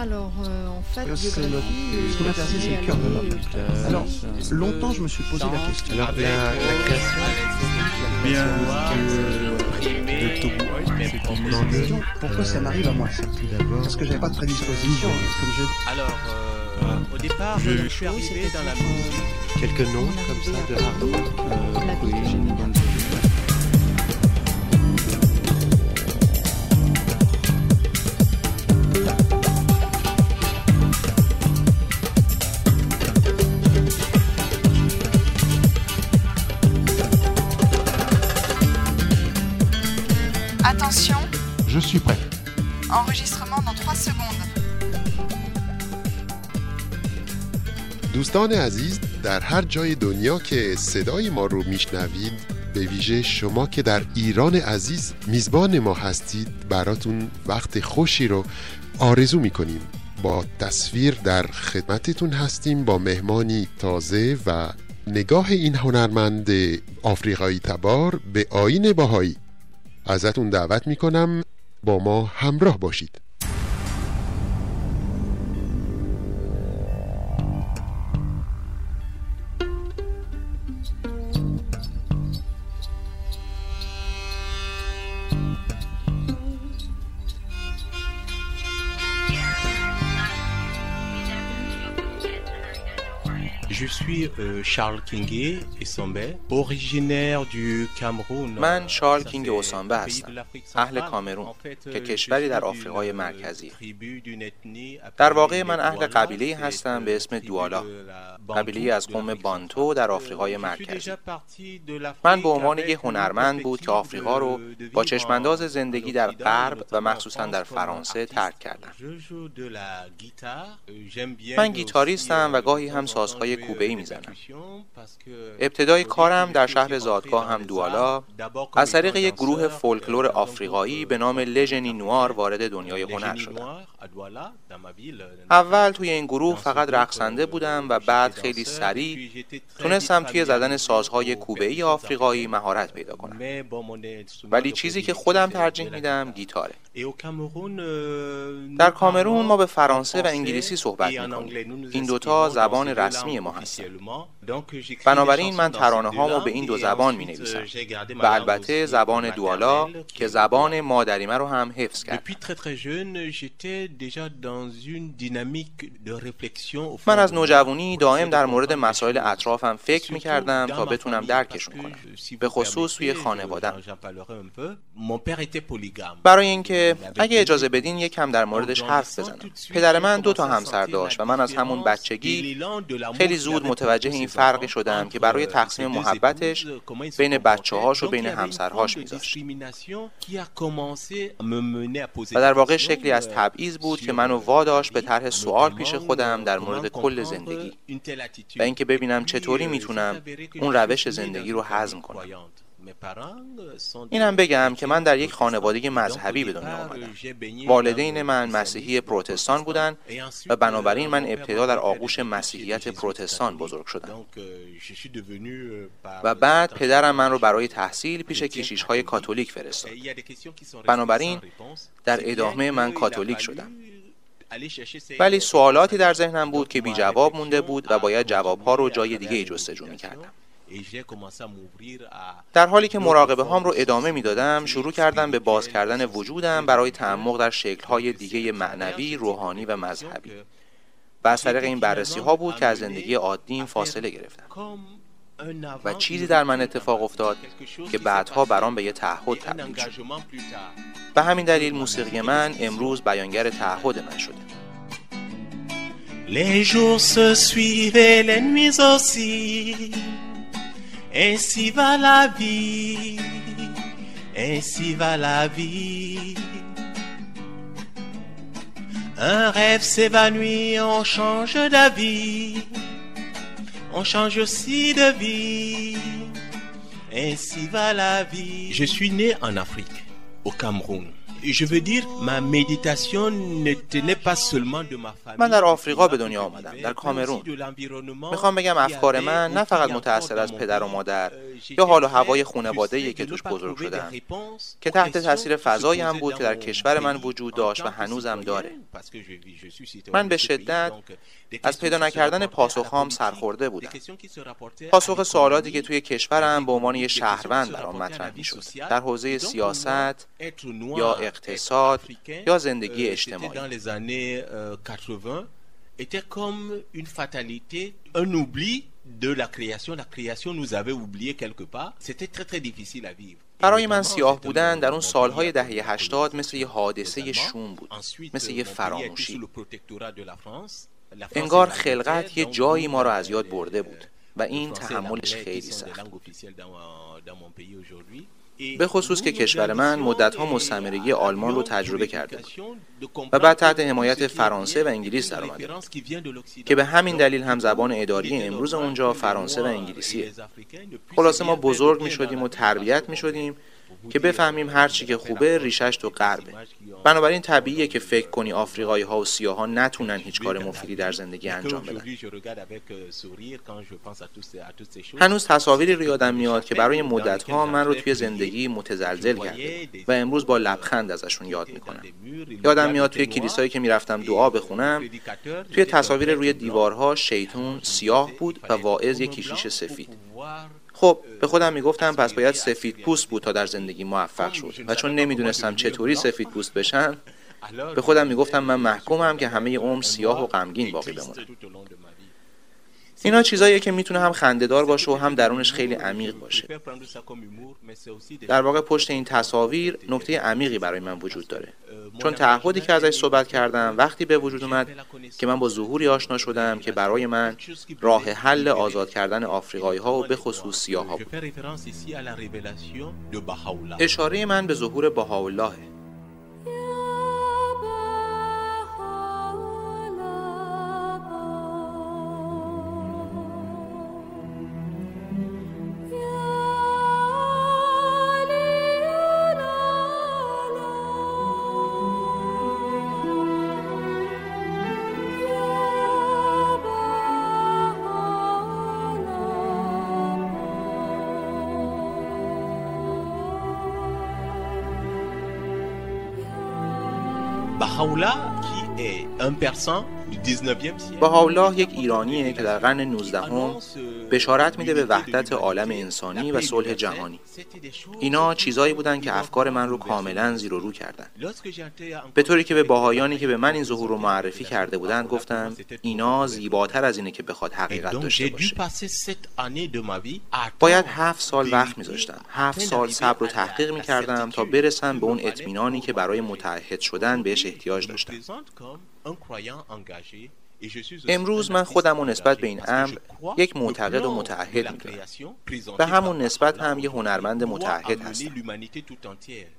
Alors, euh, en fait, Euh, c'est le- euh, ce c'est le cœur de l'homme. euh, Alors, longtemps, je me suis posé la question. Alors, la, la création Bien de, question, pourquoi ça m'arrive à moi ça tout d'abord Parce que j'avais pas de prédisposition, comme je Alors, euh, au départ, Je- je suis arrivé dans la musique. quelques noms comme ça de hard rock. Suis prêt. enregistrement dans 3 secondes. دوستان عزیز در هر جای دنیا که صدای ما رو میشنوید به ویژه شما که در ایران عزیز میزبان ما هستید براتون وقت خوشی رو آرزو می‌کنیم با تصویر در خدمتتون هستیم با مهمانی تازه و نگاه این هنرمند آفریقایی تبار به آین باهایی ازتون دعوت می‌کنم با ما همراه باشید. Charles Kingue Ossambe originaire du Cameroun من شارل کینگی اوسامبه هستم. اهل کامرون که کشوری در آفریقای مرکزی. در واقع من اهل قبیله هستم به اسم دوالا قبیله از قوم بانتو در آفریقای مرکزی. من به عنوان یک هنرمند بود که آفریقا رو با چشمانداز زندگی در غرب و مخصوصاً در فرانسه ترک کردم. من گیتاریستم و گاهی هم سازهای کوبه می‌زنم. کردم ابتدای کارم در شهر زادگاه هم دوالا. از طریق یک گروه فولکلور آفریقایی به نام لژنی نوار وارد دنیای هنر شدم. اول توی این گروه فقط رقصنده بودم و بعد خیلی سریع تونستم توی زدن سازهای کوبه ای آفریقایی مهارت پیدا کنم. ولی چیزی که خودم ترجیح میدم گیتاره. در کامرون ما به فرانسه و انگلیسی صحبت می‌کنیم. این دوتا زبان رسمی ما هستن. بنابراین من ترانه هامو به این دو زبان می نویسم و البته زبان دوالا که زبان مادریمه رو هم حفظ کرد من از نوجوانی دائم در مورد مسائل اطرافم فکر می کردم تا بتونم درکشون کنم. به خصوص توی خانوادم برای اینکه اگه اجازه بدین یکم در موردش حرف بزنم. پدر من دو تا همسر داشت و من از همون بچگی خیلی زود متوجه این فرقی شدم که برای تقسیم محبتش بین بچه هاش و بین همسرهاش می داشت. و در واقع شکلی از تبعیض بود که منو واداش به طرح سوال پیش خودم در مورد کل زندگی و اینکه ببینم چطوری می‌تونم اون روش زندگی رو هضم کنم. اینم بگم که من در یک خانواده مذهبی به دنیا آمدم والدین من مسیحی پروتستان بودند و بنابراین من ابتدا در آغوش مسیحیت پروتستان بزرگ شدم. و بعد پدرم من رو برای تحصیل پیش کشیش های کاتولیک فرستاد. بنابراین در ادامه من کاتولیک شدم. ولی سوالاتی در ذهنم بود که بی جواب مونده بود و باید جوابها رو جای دیگه جستجو می کردم. در حالی که مراقبه هام رو ادامه می دادم شروع کردم به باز کردن وجودم برای تعمق در شکل های دیگه معنوی، روحانی و مذهبی. و از طریق این بررسی ها بود که از زندگی عادی فاصله گرفتم. و چیزی در من اتفاق افتاد که بعدها برام به یه تعهد تبدیل شد. به همین دلیل موسیقی من امروز بیانگر تعهد من شده. Les jours se suivent et les nuits aussi. Ainsi va la vie, ainsi va la vie. Un rêve s'évanouit, on change d'avis, on change aussi de vie. Ainsi va la vie. Je suis né en Afrique, au Cameroun. Je veux dire, ma méditation ne tenait pas seulement de ma famille. من در آفریقا به دنیا آمدم در کامرون. می‌خوام بگم افکار من نه فقط متأثر از پدر و مادر یا حال و هوای خانواده که توش بزرگ شدم. که تحت تاثیر فضایی هم بود که در کشور من وجود داشت و هنوزم داره. من به شدت از پیدا نکردن پاسخهام سرخورده بودم. پاسخ سوالاتی که توی کشورم به عنوان یه شهروند برام مطرح می‌شد. در حوزه سیاست یا اقتصاد یا زندگی اجتماعی؟ était comme une fatalité, un oubli de la création. La création nous avait oublié quelque part. C'était très très difficile à vivre. برای من سیاه بودن در اون سالهای دهه هشتاد مثل یه حادثه شوم بود مثل یه فراموشی. انگار خلقت یه جایی ما را از یاد برده بود. و این تحملش خیلی سخت به خصوص که کشور من مدتها مستعمرگی آلمان رو تجربه کرده و بعد تحت حمایت فرانسه و انگلیس در آمده که به همین دلیل هم زبان اداری امروز اونجا فرانسه و انگلیسیه. خلاصه ما بزرگ می شدیم و تربیت می شدیم که بفهمیم هر چی که خوبه ریشش تو غربه. بنابراین طبیعیه که فکر کنی آفریقایی ها و سیاه ها نتونن هیچ کار مفیدی در زندگی انجام بدن. هنوز تصاویری رو یادم میاد که برای مدت ها من رو توی زندگی متزلزل کرده و امروز با لبخند ازشون یاد می‌کنم. یادم میاد توی کلیسایی که می‌رفتم دعا بخونم توی تصاویر روی دیوارها شیطون سیاه بود و واعظ یک کشیش سفید. خب به خودم می‌گفتم پس باید سفید پوست بود تا در زندگی موفق شد. و چون نمی‌دونستم چطوری سفید پوست بشم به خودم می‌گفتم من محکومم که همه عمر سیاه و غمگین باقی بمونم. اینا چیزاییه که می‌تونه هم خندهدار باشه و هم درونش خیلی عمیق باشه. در واقع پشت این تصاویر نکته عمیقی برای من وجود داره. چون تعهدی که ازش صحبت کردم وقتی به وجود اومد که من با ظهوری آشنا شدم که برای من راه حل آزاد کردن آفریقایی ها و به خصوص سیاه ها بود اشاره من به ظهور Bahá'u'lláh qui est un persan بهاءالله یک ایرانیه که در قرن 19 هم بشارت میده به وحدت عالم انسانی و صلح جهانی. اینا چیزایی بودن که افکار من رو کاملا زیر و رو کردن. به طوری که به باهایانی که به من این ظهور رو معرفی کرده بودند گفتم اینا زیباتر از اینه که بخواد حقیقت داشته باشه. باید هفت سال وقت میذاشتم. هفت سال صبر و تحقیق می‌کردم تا برسم به اون اطمینانی که برای متحد شدن بهش احتیاج داشتم. امروز من خودم و نسبت به این امر یک معتقد و متعهد می‌دونم. به همون نسبت هم یه هنرمند متعهد هستم.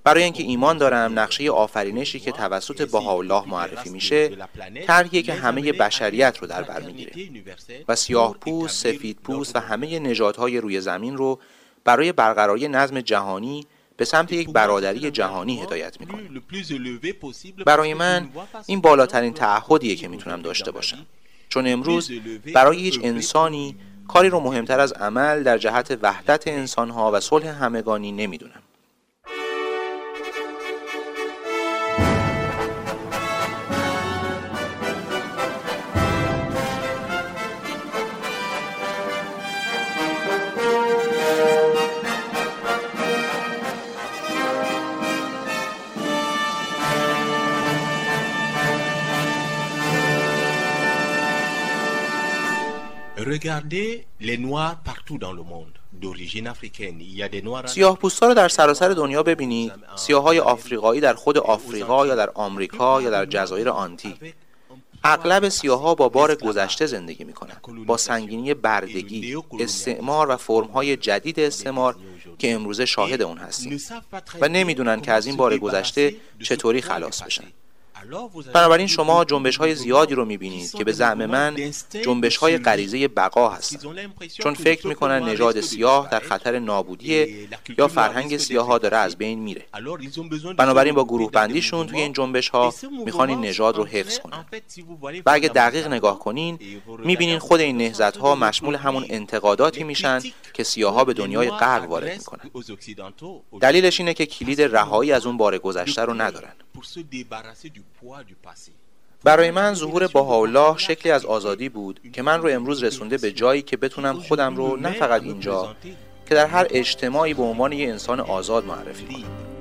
برای اینکه ایمان دارم نقشه آفرینشی که توسط بهاءالله معرفی میشه طرحیه که همه بشریت رو در بر می‌گیره و سیاه پوست، سفید پوست و همه نژادهای روی زمین رو برای برقراری نظم جهانی به سمت یک برادری جهانی هدایت می‌کنه. برای من این بالاترین تعهدیه که می‌تونم داشته باشم. چون امروز برای هیچ انسانی کاری رو مهمتر از عمل در جهت وحدت انسانها و صلح همگانی نمی‌دونم. Regardez les noirs partout dans le monde. سیاه پوستا رو در سراسر دنیا ببینید. سیاه های آفریقایی در خود آفریقا یا در آمریکا یا در جزایر آنتی اغلب سیاها با بار گذشته زندگی می‌کنن با سنگینی بردگی استعمار و فرمهای جدید استعمار که امروزه شاهد اون هستیم. و نمی‌دونن که از این بار گذشته چطوری خلاص بشن. بنابراین شما جنبش های زیادی رو می‌بینید که به زعم من جنبش های غریزه بقا هستند. چون فکر می‌کنن نژاد سیاه در خطر نابودیه یا فرهنگ سیاه ها داره از بین میره. بنابراین با گروه بندیشون توی این جنبش ها می‌خوان این نژاد رو حفظ کنن. و اگه دقیق نگاه کنین می‌بینین خود این نهزت ها مشمول همون انتقاداتی میشن که سیاه ها به دنیای غرب وارد می‌کنن. دلیلش اینه که کلید رهایی از اون بار گذشته رو ندارن. برای من ظهور الله شکلی از آزادی بود که من رو امروز رسونده به جایی که بتونم خودم رو نه فقط اینجا که در هر اجتماعی به عنوان یه انسان آزاد معرفی کنم.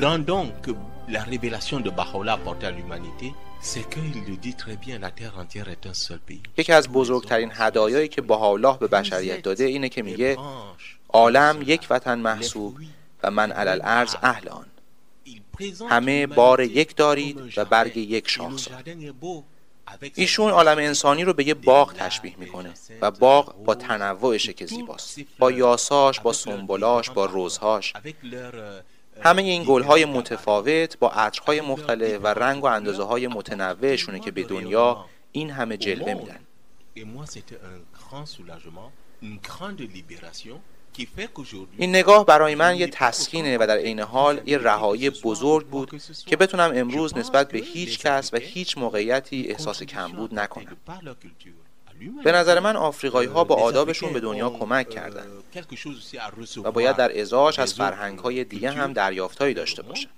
Grands dons que la révélation de Baha'u'llah apporte à l'humanité یکی از بزرگترین هدایایی که بهاءالله به بشریت داده اینه که میگه عالم یک وطن محسوب و من علل ارز اهل آن. همه بار یک دارید و برگ یک شاخسار ایشون عالم انسانی رو به یه باغ تشبیه می‌کنه و باغ با تنوعشه که زیباست با یاساش با سنبولاش با روزهاش. همه این گل های متفاوت با عطرهای مختلف و رنگ و اندازه های متنوعشونه که به دنیا این همه جلوه میدن. این نگاه برای من یه تسکینه و در عین حال یه رهایی بزرگ بود که بتونم امروز نسبت به هیچ کس و هیچ موقعیتی احساس کمبود نکنم. به نظر من آفریقایی ها با آدابشون به دنیا کمک کردن و باید در ازاش از فرهنگ های دیگه هم دریافتهایی داشته باشن.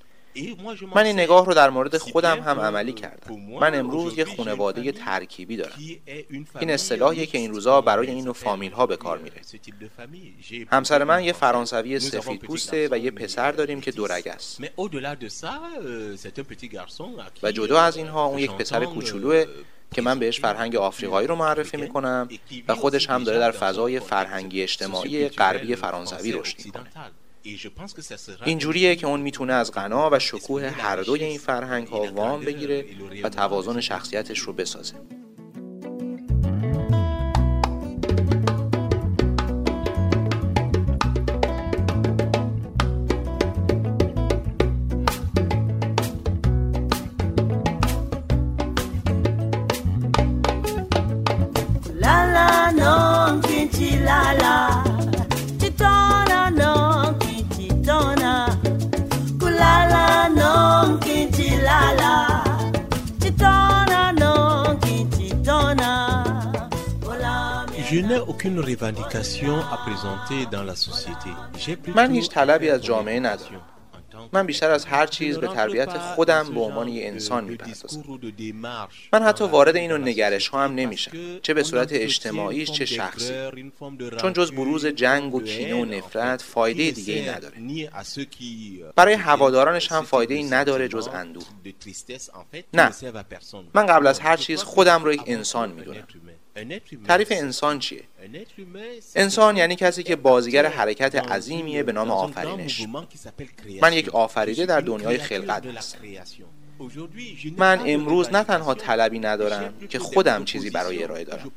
من این نگاه رو در مورد خودم هم عملی کردم. من امروز یه خانواده ترکیبی دارم. این اصطلاحیه که این روزا برای این نوع فامیل ها به کار میره. همسر من یه فرانسوی سفید پوسته و یه پسر داریم که دورگ است و جدا از اینها اون یک پسر کوچولوه. که من بهش فرهنگ آفریقایی رو معرفی می‌کنم و خودش هم داره در فضای فرهنگی اجتماعی غربی فرانسوی رشد می‌کنه. اینجوریه که اون می‌تونه از غنا و شکوه هر دوی این فرهنگ ها وام بگیره و توازن شخصیتش رو بسازه. من هیچ طلبی از جامعه ندارم. من بیشتر از هر چیز به تربیت خودم به عنوان یه انسان می‌پردازم. من حتی وارد اینو نگرش ها هم نمیشم. چه به صورت اجتماعی چه شخصی. چون جز بروز جنگ و کینه و نفرت فایده دیگه ای نداره. برای هوادارانش هم فایده ای نداره جز اندوه. نه. من قبل از هر چیز خودم رو یک انسان می‌دونم. تعریف انسان چیه؟ انسان یعنی کسی که بازیگر حرکت عظیمیه به نام آفرینش. من یک آفریده در دنیای خلقت هستم من امروز نه تنها طلبی ندارم که خودم چیزی برای ارائه دارم.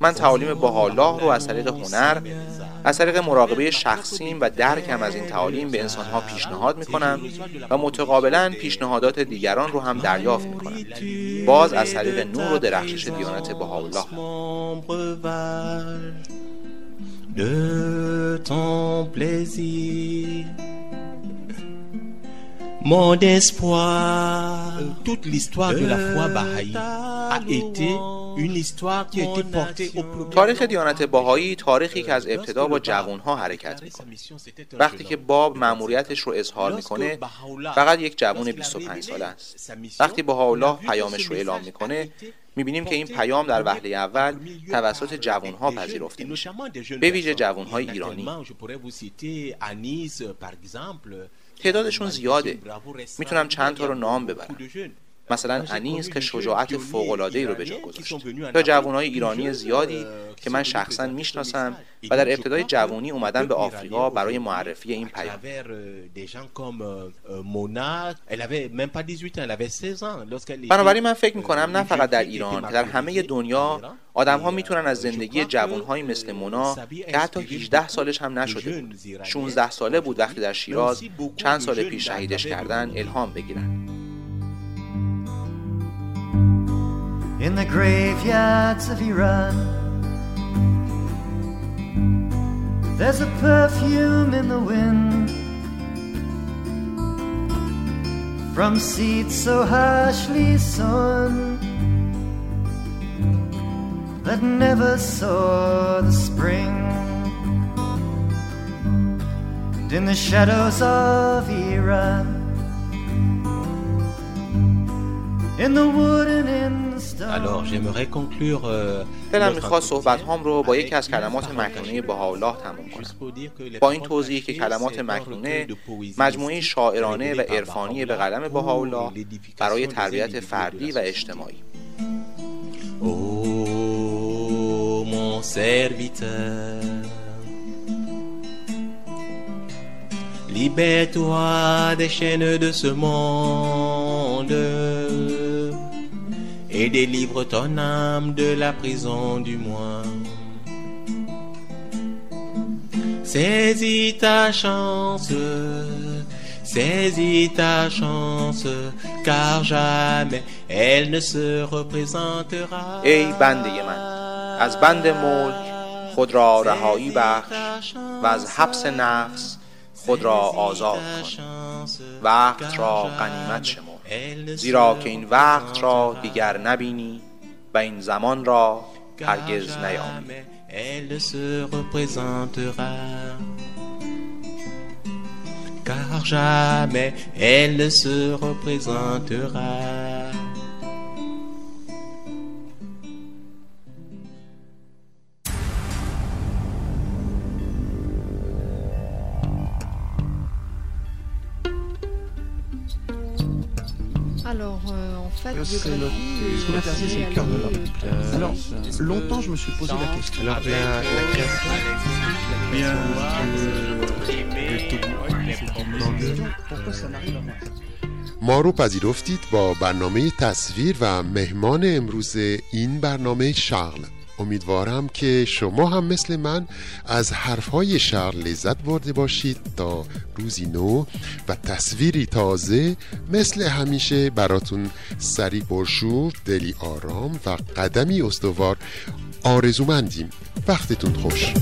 من تعالیم الله رو از طریق هنر از طریق مراقبه شخصیم و درکم از این تعالیم به انسانها پیشنهاد می‌کنم و متقابلا پیشنهادات دیگران رو هم دریافت می‌کنم. باز از طریق نور و درخشش دیانت بهاءالله. Mon espoir. Toute l'histoire de la foi Baha'i a été une histoire qui a été portée au تاریخ دیانت باهایی تاریخی که از ابتدا با جوانها حرکت می‌کنه وقتی که باب مأموریتش رو اظهار می‌کنه فقط یک جوان 25 ساله است. وقتی الله پیامش رو اعلام می‌کنه می‌بینیم که این پیام در وهله اول توسط جوانها پذیرفته میشه. به ویژه جوانهای ایرانی. تعدادشون زیاده. می‌تونم چند تا رو نام ببرم. مثلا انیس که شجاعت فوق‌العاده‌ای رو به جا گذاشت یا جوانای ایرانی زیادی که من شخصا می‌شناسم و در ابتدای جوانی اومدن به آفریقا برای معرفی این پیام. بنابراین من فکر می‌کنم نه فقط در ایران که در همه دنیا آدم ها می‌تونن از زندگی جوانهایی مثل مونا که حتی 18 سالش هم نشده. بود 16 ساله بود وقتی در شیراز چند سال پیش شهیدش کردن الهام بگیرن. In the graveyards of Iran. There's a perfume in the wind. From seeds so harshly sown That never saw the spring. And in the shadows of Iran. In the wood and in Euh, دلم می‌خواد صحبت هام رو با یکی از کلمات مکنونه بهاءالله تموم کنم. با این توضیح که کلمات مکنونه مجموعه شاعرانه و عرفانی به قلم بهاءالله برای تربیت فردی و اجتماعی. Libère-toi des chaînes de ce monde. et délivre ton âme de la prison du moi. Saisis ta chance, saisis ta chance, car jamais elle ne se représentera. ای بنده من از بند ملک خود را رهایی بخش و از حبس نفس خود را آزاد کن وقت را غنیمت شما زیرا که این وقت را دیگر نبینی و این زمان را هرگز نیابی. car jamais elle ne se représentera. Euh, euh, c'est le, ce qu'on a c'est le cœur de l'homme. Alors, longtemps, je me suis posé la question. Alors, la, la création, pourquoi ça m'arrive à moi ما رو پذیرفتید با برنامه تصویر و مهمان امروز این برنامه شغل امیدوارم که شما هم مثل من از حرفهای شعر لذت برده باشید تا روزی نو و تصویری تازه مثل همیشه براتون سری پرشور دلی آرام و قدمی استوار آرزومندیم. وقتتون خوش.